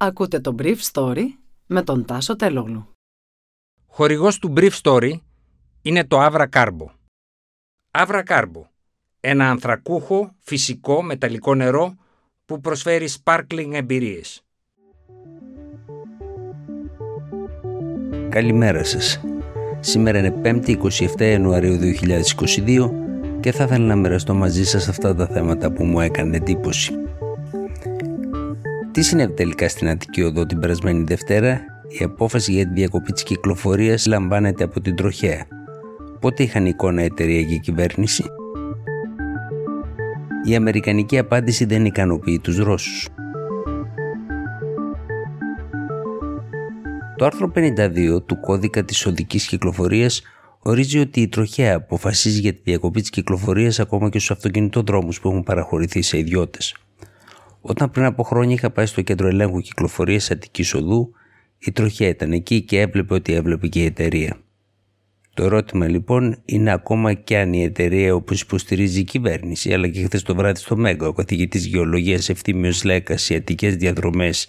Ακούτε το Brief Story με τον Τάσο Τελόγλου. Χορηγός του Brief Story είναι το Avra Carbo. Avra Carbo, ένα ανθρακούχο, φυσικό, μεταλλικό νερό που προσφέρει sparkling εμπειρίες. Καλημέρα σας. Σήμερα είναι 5η 27 Ιανουαρίου 2022 και θα ήθελα να μοιραστώ μαζί σας αυτά τα θέματα που μου έκανε εντύπωση. Τι συνέβη τελικά στην Αττική Οδό την περασμένη Δευτέρα, η απόφαση για τη διακοπή της κυκλοφορίας λαμβάνεται από την τροχέα. Πότε είχαν εικόνα εταιρεία και κυβέρνηση; Η αμερικανική απάντηση δεν ικανοποιεί τους Ρώσους. Το άρθρο 52 του κώδικα της οδικής κυκλοφορίας ορίζει ότι η τροχέα αποφασίζει για τη διακοπή της κυκλοφορίας ακόμα και στους αυτοκινητοδρόμους που έχουν παραχωρηθεί σε ιδιώτες. Όταν πριν από χρόνια είχα πάει στο κέντρο ελέγχου κυκλοφορίας Αττικής Οδού, η τροχιά ήταν εκεί και έβλεπε ότι έβλεπε και η εταιρεία. Το ερώτημα λοιπόν είναι ακόμα και αν η εταιρεία όπως υποστηρίζει η κυβέρνηση, αλλά και χθες το βράδυ στο Μέγκα, ο καθηγητής Γεωλογίας Ευθύμιος Λέκας, οι Αττικές Διαδρομές,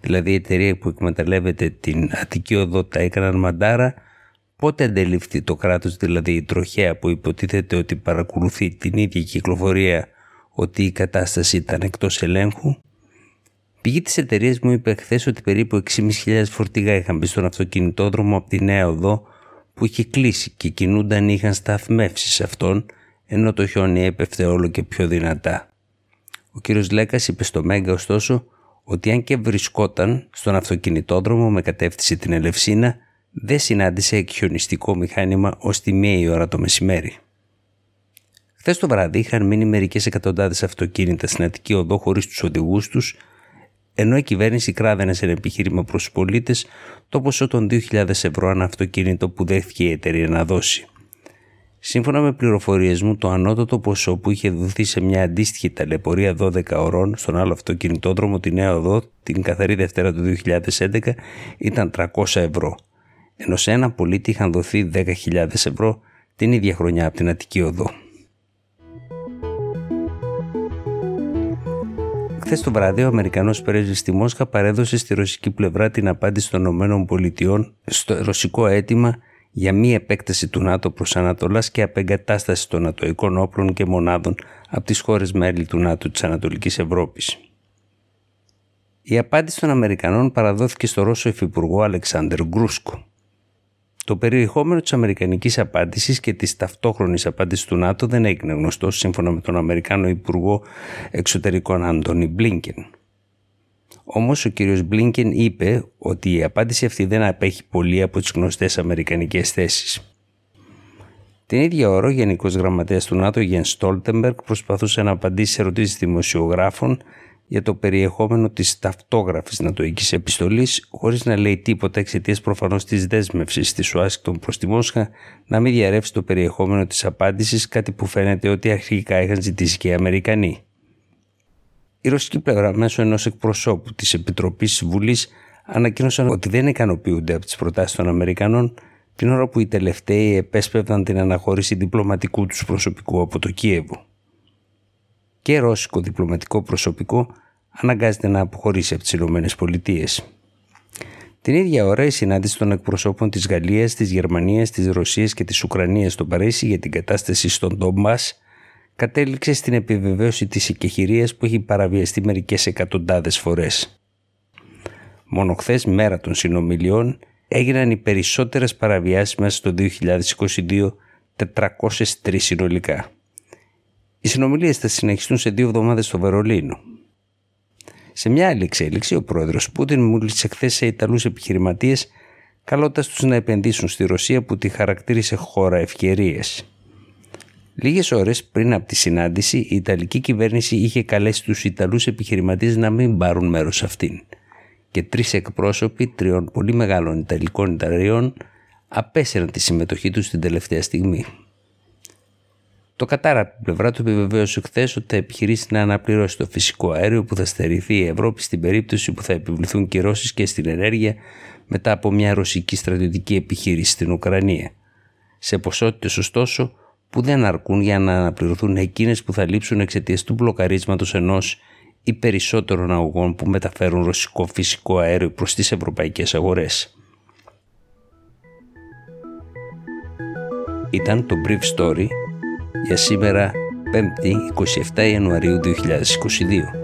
δηλαδή η εταιρεία που εκμεταλλεύεται την Αττική Οδό, τα έκαναν μαντάρα, πότε αντελήφθη το κράτος, δηλαδή η τροχέα που υποτίθεται ότι παρακολουθεί την ίδια κυκλοφορία ότι η κατάσταση ήταν εκτός ελέγχου. Πηγή της εταιρεία μου είπε χθες ότι περίπου 6.500 φορτηγά είχαν μπει στον αυτοκινητόδρομο από τη Νέα Οδό που είχε κλείσει και κινούνταν είχαν σταθμεύσεις αυτόν ενώ το χιόνι έπεφτε όλο και πιο δυνατά. Ο κύριος Λέκας είπε στο Μέγκα ωστόσο ότι αν και βρισκόταν στον αυτοκινητόδρομο με κατεύθυνση την Ελευσίνα δεν συνάντησε εκχιονιστικό μηχάνημα ως τη μία ώρα το μεσημέρι. Χθες το βράδυ είχαν μείνει μερικές εκατοντάδες αυτοκίνητα στην Αττική Οδό χωρίς τους οδηγούς τους, ενώ η κυβέρνηση κράδανε σε ένα επιχείρημα προς τους πολίτες το ποσό των 2.000 ευρώ ανά αυτοκίνητο που δέχθηκε η εταιρεία να δώσει. Σύμφωνα με πληροφορίες μου, το ανώτατο ποσό που είχε δοθεί σε μια αντίστοιχη ταλαιπωρία 12 ωρών στον άλλο αυτοκινητόδρομο τη Νέα Οδό την καθαρή Δευτέρα του 2011 ήταν 300 ευρώ, ενώ σε ένα πολίτη είχαν δοθεί 10.000 ευρώ την ίδια χρονιά από την Αττική Οδό. Χθες το βράδυ, ο Αμερικανός πρέσβη στη Μόσχα παρέδωσε στη ρωσική πλευρά την απάντηση των ΗΠΑ στο ρωσικό αίτημα για μη επέκταση του ΝΑΤΟ προς Ανατολάς και απεγκατάσταση των νατοικών όπλων και μονάδων από τις χώρες μέλη του ΝΑΤΟ της Ανατολικής Ευρώπης. Η απάντηση των Αμερικανών παραδόθηκε στο Ρώσο Υφυπουργό Αλεξάνδρ Γκρούσκο. Το περιεχόμενο της Αμερικανικής απάντησης και της ταυτόχρονης απάντησης του ΝΑΤΟ δεν έγινε γνωστό σύμφωνα με τον Αμερικάνο Υπουργό Εξωτερικών Άντωνι Μπλίνκεν. Όμως ο κύριος Μπλίνκεν είπε ότι η απάντηση αυτή δεν απέχει πολύ από τις γνωστές αμερικανικές θέσεις. Την ίδια ώρα, ο Γενικός Γραμματέας του ΝΑΤΟ, Γιέν Στόλτεμπεργκ, προσπαθούσε να απαντήσει σε ερωτήσεις δημοσιογράφων για το περιεχόμενο της ταυτόγραφης νατοικής επιστολής χωρίς να λέει τίποτα εξαιτίας προφανώς της δέσμευσης της Ουάσιγκτον προς τη Μόσχα να μην διαρρεύσει το περιεχόμενο της απάντησης κάτι που φαίνεται ότι αρχικά είχαν ζητήσει και οι Αμερικανοί. Η ρωσική πλευρά μέσω ενός εκπροσώπου της Επιτροπής Βουλής ανακοίνωσαν ότι δεν ικανοποιούνται από τις προτάσεις των Αμερικανών την ώρα που οι τελευταίοι επέσπευαν την αναχώρηση διπλωματικού τους προσωπικού από το Κίεβο και ρώσικο διπλωματικό προσωπικό αναγκάζεται να αποχωρήσει από τις Ηνωμένες Πολιτείες. Την ίδια ώρα η συνάντηση των εκπροσώπων της Γαλλίας, της Γερμανίας, της Ρωσίας και της Ουκρανίας στο Παρίσι για την κατάσταση στον Ντόμπας κατέληξε στην επιβεβαίωση της εκεχηρίας που έχει παραβιαστεί μερικές εκατοντάδες φορές. Μόνο χθες μέρα των συνομιλιών έγιναν οι περισσότερες παραβιάσεις μέσα στο 2022 403 συνολικά. Οι συνομιλίες θα συνεχιστούν σε δύο εβδομάδες στο Βερολίνο. Σε μια άλλη εξέλιξη, ο πρόεδρος Πούτιν μίλησε χθε σε Ιταλούς επιχειρηματίες, καλώντας τους να επενδύσουν στη Ρωσία που τη χαρακτήρισε χώρα ευκαιρίες. Λίγες ώρες πριν από τη συνάντηση, η Ιταλική κυβέρνηση είχε καλέσει τους Ιταλούς επιχειρηματίες να μην πάρουν μέρος σε αυτήν. Και τρεις εκπρόσωποι τριών πολύ μεγάλων Ιταλικών εταιρεών απέσαιραν τη συμμετοχή τους την τελευταία στιγμή. Το Κατάρ από την πλευρά του επιβεβαίωσε χθε ότι θα επιχειρήσει να αναπληρώσει το φυσικό αέριο που θα στερηθεί η Ευρώπη στην περίπτωση που θα επιβληθούν κυρώσεις και στην ενέργεια μετά από μια ρωσική στρατιωτική επιχείρηση στην Ουκρανία. Σε ποσότητες, ωστόσο, που δεν αρκούν για να αναπληρωθούν εκείνες που θα λείψουν εξαιτίας του μπλοκαρίσματος ενός ή περισσότερων αγωγών που μεταφέρουν ρωσικό φυσικό αέριο προς τις ευρωπαϊκές αγορές. Ήταν το Brief Story για σήμερα 5η 27 Ιανουαρίου 2022.